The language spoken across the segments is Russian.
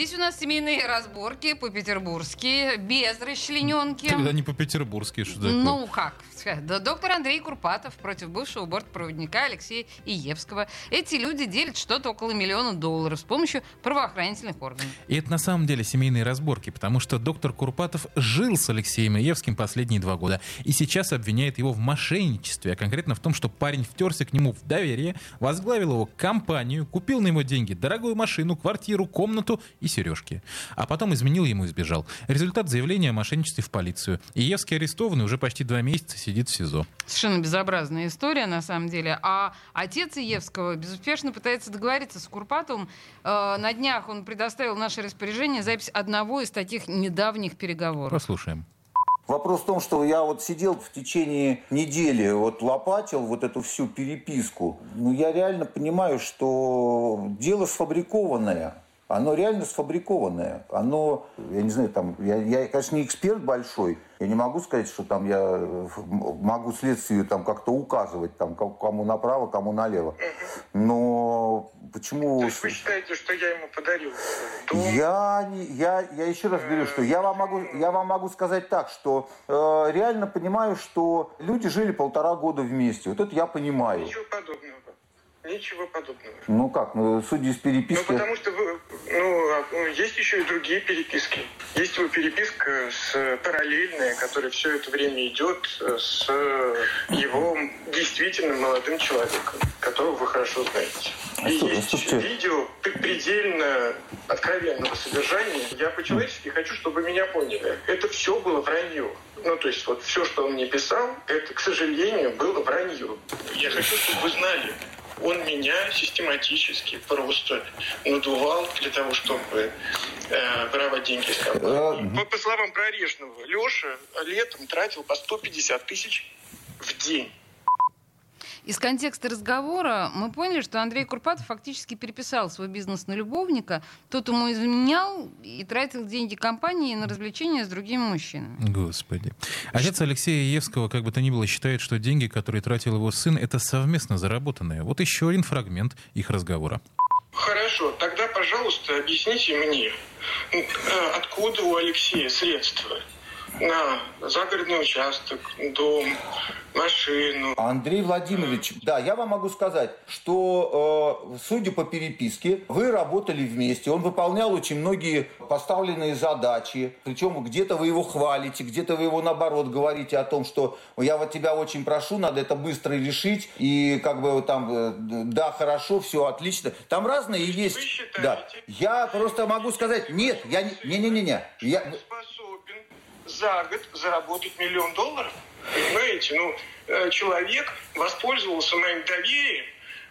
Здесь у нас семейные разборки по-петербургски, без расчлененки. Тогда не по-петербургски, что такое? Ну как? Доктор Андрей Курпатов против бывшего бортпроводника Алексея Иевского. Эти люди делят что-то около миллиона долларов с помощью правоохранительных органов. И это на самом деле семейные разборки, потому что доктор Курпатов жил с Алексеем Иевским последние два года и сейчас обвиняет его в мошенничестве, а конкретно в том, что парень втерся к нему в доверие, возглавил его компанию, купил на его деньги дорогую машину, квартиру, комнату и сережки. А потом изменил ему и сбежал. Результат заявления о мошенничестве в полицию. Иевский арестованный уже почти два месяца сидит в СИЗО. Совершенно безобразная история, на самом деле. А отец Иевского безуспешно пытается договориться с Курпатовым. Э, на днях он предоставил наше распоряжение запись одного из таких недавних переговоров. Послушаем. Вопрос в том, что я вот сидел в течение недели, вот лопатил вот эту всю переписку. Ну, я реально понимаю, что дело сфабрикованное оно реально сфабрикованное. Оно, я не знаю, там, я, я, конечно, не эксперт большой, я не могу сказать, что там я могу следствию там как-то указывать, там, кому направо, кому налево. Но почему... То есть вы считаете, что я ему подарил дом? Я, я, я еще раз говорю, что я вам могу, я вам могу сказать так, что э, реально понимаю, что люди жили полтора года вместе. Вот это я понимаю. Ничего подобного. Ничего подобного. Ну как, ну, судя из переписки... Ну, потому что вы, ну, а, ну, есть еще и другие переписки. Есть его переписка с параллельная, которая все это время идет с его действительно молодым человеком, которого вы хорошо знаете. А и что, есть слушайте... видео предельно откровенного содержания. Я по-человечески хочу, чтобы меня поняли. Это все было вранье. Ну, то есть вот все, что он мне писал, это, к сожалению, было вранье. Я хочу, чтобы вы знали, он меня систематически просто надувал для того, чтобы э, воровать деньги из компании. По, по словам Прорежного, Леша летом тратил по 150 тысяч в день. Из контекста разговора мы поняли, что Андрей Курпатов фактически переписал свой бизнес на любовника. Тот ему изменял и тратил деньги компании на развлечения с другими мужчинами. Господи. Отец Алексея Евского, как бы то ни было, считает, что деньги, которые тратил его сын, это совместно заработанные. Вот еще один фрагмент их разговора. Хорошо, тогда, пожалуйста, объясните мне, э, откуда у Алексея средства на загородный участок, дом, машину. Андрей Владимирович, да, я вам могу сказать, что, э, судя по переписке, вы работали вместе, он выполнял очень многие поставленные задачи, причем где-то вы его хвалите, где-то вы его наоборот говорите о том, что я вот тебя очень прошу, надо это быстро решить, и как бы там, э, да, хорошо, все отлично. Там разные есть. Вы считаете, да. Я просто могу сказать, нет, я не, не, не, не, я за год заработать миллион долларов? Понимаете, ну, э, человек воспользовался моим доверием,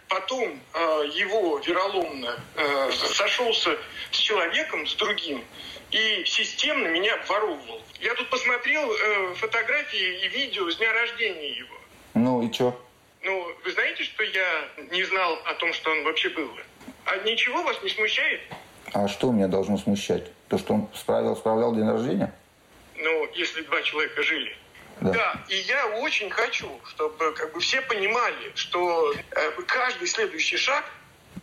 потом э, его вероломно э, сошелся с человеком, с другим, и системно меня обворовывал. Я тут посмотрел э, фотографии и видео с дня рождения его. Ну и что? Ну, вы знаете, что я не знал о том, что он вообще был? А ничего вас не смущает? А что меня должно смущать? То, что он справил, справлял день рождения? Ну, если два человека жили. Да. да, и я очень хочу, чтобы как бы все понимали, что э, каждый следующий шаг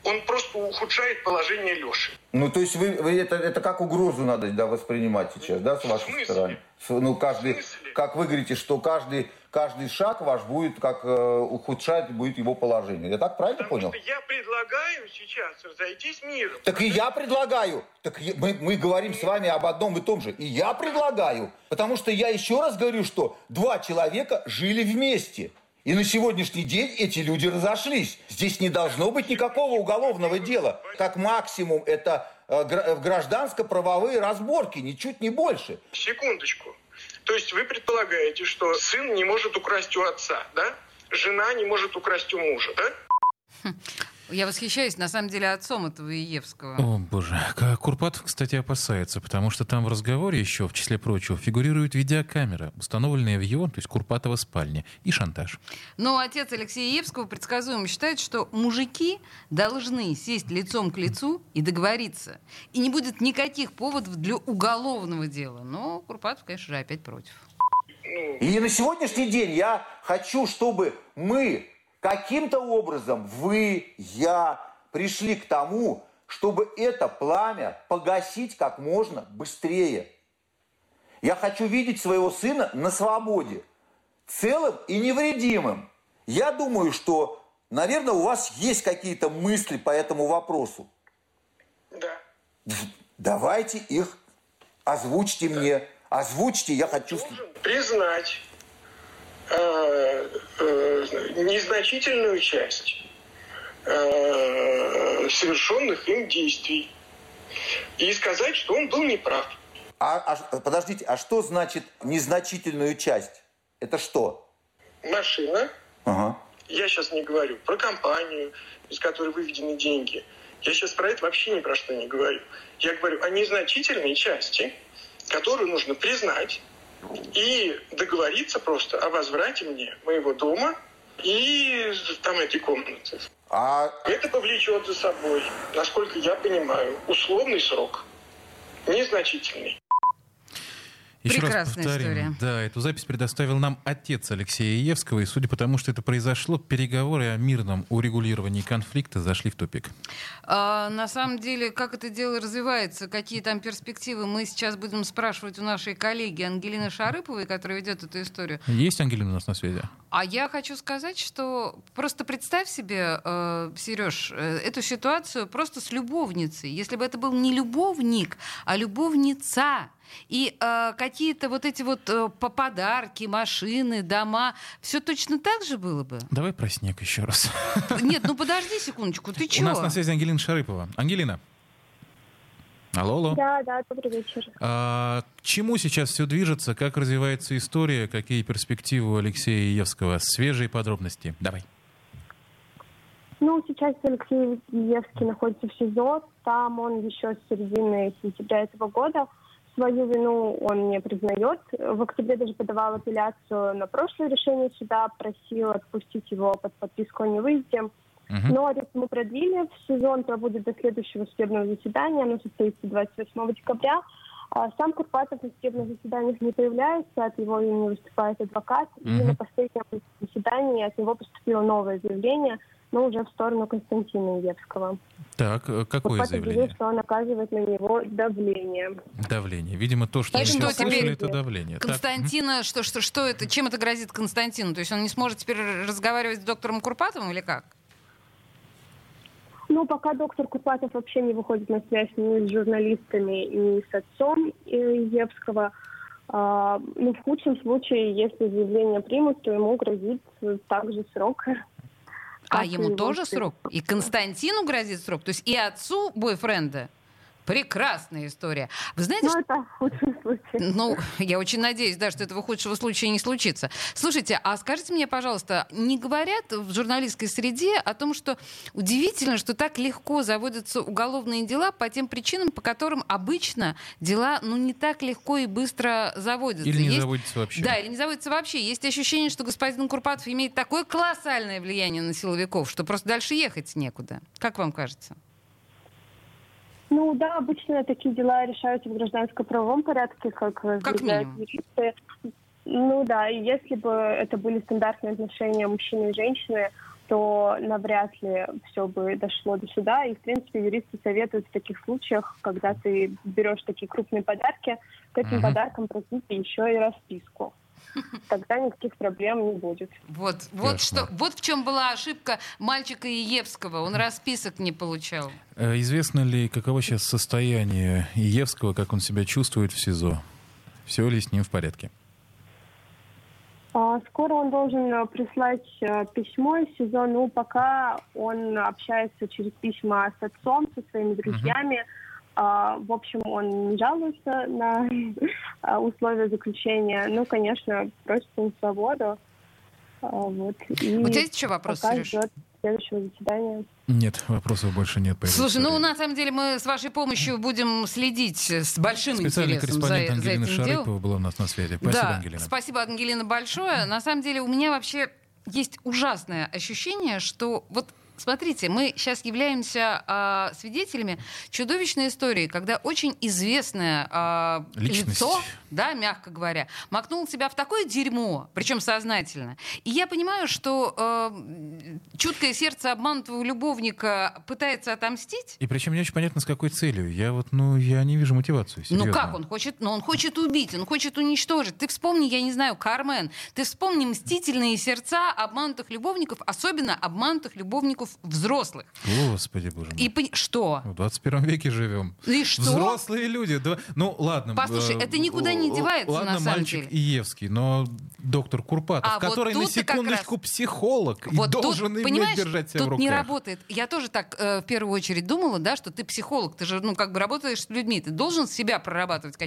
он просто ухудшает положение Леши. Ну, то есть вы, вы это, это как угрозу надо да, воспринимать сейчас, да, с вашей стороны? Ну, каждый, как вы говорите, что каждый, каждый шаг ваш будет как э, ухудшать будет его положение. Я так правильно Потому понял? Что я предлагаю сейчас разойтись миром. Так и я предлагаю. Так мы, мы говорим с вами об одном и том же. И я предлагаю. Потому что я еще раз говорю, что два человека жили вместе. И на сегодняшний день эти люди разошлись. Здесь не должно быть никакого уголовного дела. Как максимум это э, гражданско-правовые разборки, ничуть не больше. Секундочку. То есть вы предполагаете, что сын не может украсть у отца, да? Жена не может украсть у мужа, да? Я восхищаюсь, на самом деле, отцом этого Иевского. О, боже. Курпатов, кстати, опасается, потому что там в разговоре еще, в числе прочего, фигурирует видеокамера, установленная в его, то есть Курпатова спальне, и шантаж. Но отец Алексея Иевского предсказуемо считает, что мужики должны сесть лицом к лицу и договориться. И не будет никаких поводов для уголовного дела. Но Курпатов, конечно же, опять против. И на сегодняшний день я хочу, чтобы мы каким-то образом, вы, я, пришли к тому, чтобы это пламя погасить как можно быстрее. Я хочу видеть своего сына на свободе, целым и невредимым. Я думаю, что, наверное, у вас есть какие-то мысли по этому вопросу. Да. Давайте их озвучьте мне. Озвучьте, я хочу... Должен признать незначительную часть э, совершенных им действий и сказать, что он был неправ. А, а- подождите, а что значит незначительную часть? Это что? Машина, Ага. я сейчас не говорю про компанию, из которой выведены деньги. Я сейчас про это вообще ни про что не говорю. Я говорю о незначительной части, которую нужно признать и договориться просто о возврате мне моего дома и там этой комнаты. А Это повлечет за собой, насколько я понимаю, условный срок. Незначительный. Еще раз Прекрасная повторим. история. Да, эту запись предоставил нам отец Алексея Иевского, и судя по тому, что это произошло, переговоры о мирном урегулировании конфликта зашли в тупик. А, на самом деле, как это дело развивается, какие там перспективы, мы сейчас будем спрашивать у нашей коллеги Ангелины Шарыповой, которая ведет эту историю. Есть Ангелина у нас на связи? А я хочу сказать, что просто представь себе, э, Сереж, э, эту ситуацию просто с любовницей. Если бы это был не любовник, а любовница. И э, какие-то вот эти вот э, по- подарки, машины, дома, все точно так же было бы? Давай про снег еще раз. Нет, ну подожди секундочку, ты У чего? нас на связи Ангелина Шарыпова. Ангелина. Алло, алло. Да, да, добрый вечер. А, к чему сейчас все движется? Как развивается история? Какие перспективы у Алексея Евского? Свежие подробности. Давай. Ну, сейчас Алексей Евский находится в СИЗО. Там он еще с середины сентября этого года свою вину он не признает. В октябре даже подавал апелляцию на прошлое решение суда, просил отпустить его под подписку о невыезде. Мгм. Но арест ему продлили. Сезон проводит до следующего судебного заседания. Оно состоится 28 декабря. А Сам Курпатов на судебных заседаниях не появляется, от его имени выступает адвокат. И Мгм. на последнем заседании от него поступило новое заявление, но уже в сторону Константина Евского. Так, э, какое заявил, заявление? что он оказывает на него давление. Давление. Видимо, то, что И мы что сейчас слышали, это давление. Так, Константина, что, что, что это, чем это грозит Константину? То есть он не сможет теперь разговаривать с доктором Курпатовым или как? Ну, пока доктор Курпатов вообще не выходит на связь ни с журналистами, ни с отцом э, Евского. А, ну, в худшем случае, если заявление примут, то ему грозит также срок. А ему тоже срок? И Константину грозит срок? То есть и отцу бойфренда? Прекрасная история. Вы знаете, Ну, это в худшем случае. Ну, я очень надеюсь, да, что этого худшего случая не случится. Слушайте, а скажите мне, пожалуйста, не говорят в журналистской среде о том, что удивительно, что так легко заводятся уголовные дела по тем причинам, по которым обычно дела, ну, не так легко и быстро заводятся. Или не Есть- заводится вообще. Да, или не заводится вообще. Есть ощущение, что господин Курпатов имеет такое колоссальное влияние на силовиков, что просто дальше ехать некуда. Как вам кажется? Ну да, обычно такие дела решаются в гражданско-правовом порядке, как, Как заявляют минимум. юристы. Ну да, и если бы это были стандартные отношения мужчины и женщины, то навряд ли все бы дошло до суда. И, в принципе, юристы советуют в таких случаях, когда ты берешь такие крупные подарки, к этим Мгм. подаркам просить еще и расписку. Тогда никаких проблем не будет. Вот, вот, Кошмар. что, вот в чем была ошибка мальчика Иевского. Он расписок не получал. Э, Известно ли, каково сейчас состояние Иевского, как он себя чувствует в СИЗО? Все ли с ним в порядке? А, Скоро он должен э, прислать э, письмо из СИЗО. Ну, пока он общается через письма с отцом, со своими друзьями. А, В общем, он не жалуется на а, условия заключения. Ну, конечно, просит на свободу. А, Вот. И тебя есть еще вопрос, пока Сереж? ждет следующего заседания. Нет, вопросов больше нет. Слушай, ну на самом деле мы с вашей помощью будем следить с большим Специальный интересом за, корреспондент за Ангелина этим делом. Шарыпова была у нас на связи. Спасибо, да, Ангелина. спасибо, Ангелина, большое. На самом деле у меня вообще есть ужасное ощущение, что вот Смотрите, мы сейчас являемся а, свидетелями чудовищной истории, когда очень известное Личность. лицо, да, мягко говоря, макнул себя в такое дерьмо, причем сознательно. И я понимаю, что а, чуткое сердце обманутого любовника пытается отомстить. И причем не очень понятно, с какой целью. Я вот, ну, я не вижу мотивацию. Ну серьезно. как он хочет? Ну он хочет убить, он хочет уничтожить. Ты вспомни, я не знаю, Кармен. Ты вспомни мстительные сердца обманутых любовников, особенно обманутых любовников взрослых. Господи, боже мой. И пони- что? В 21 веке живем. И что? Взрослые люди. Да, ну, ладно. Послушай, э, это никуда не девается, Ладно, на самом мальчик деле. Иевский, но доктор Курпатов, А вот который на ты как секундочку психолог Вот и тут, должен иметь понимаешь, держать себя тут в руках. не работает. Я тоже так э, в первую очередь думала, да, что ты психолог, ты же, ну, как бы работаешь с людьми, ты должен себя прорабатывать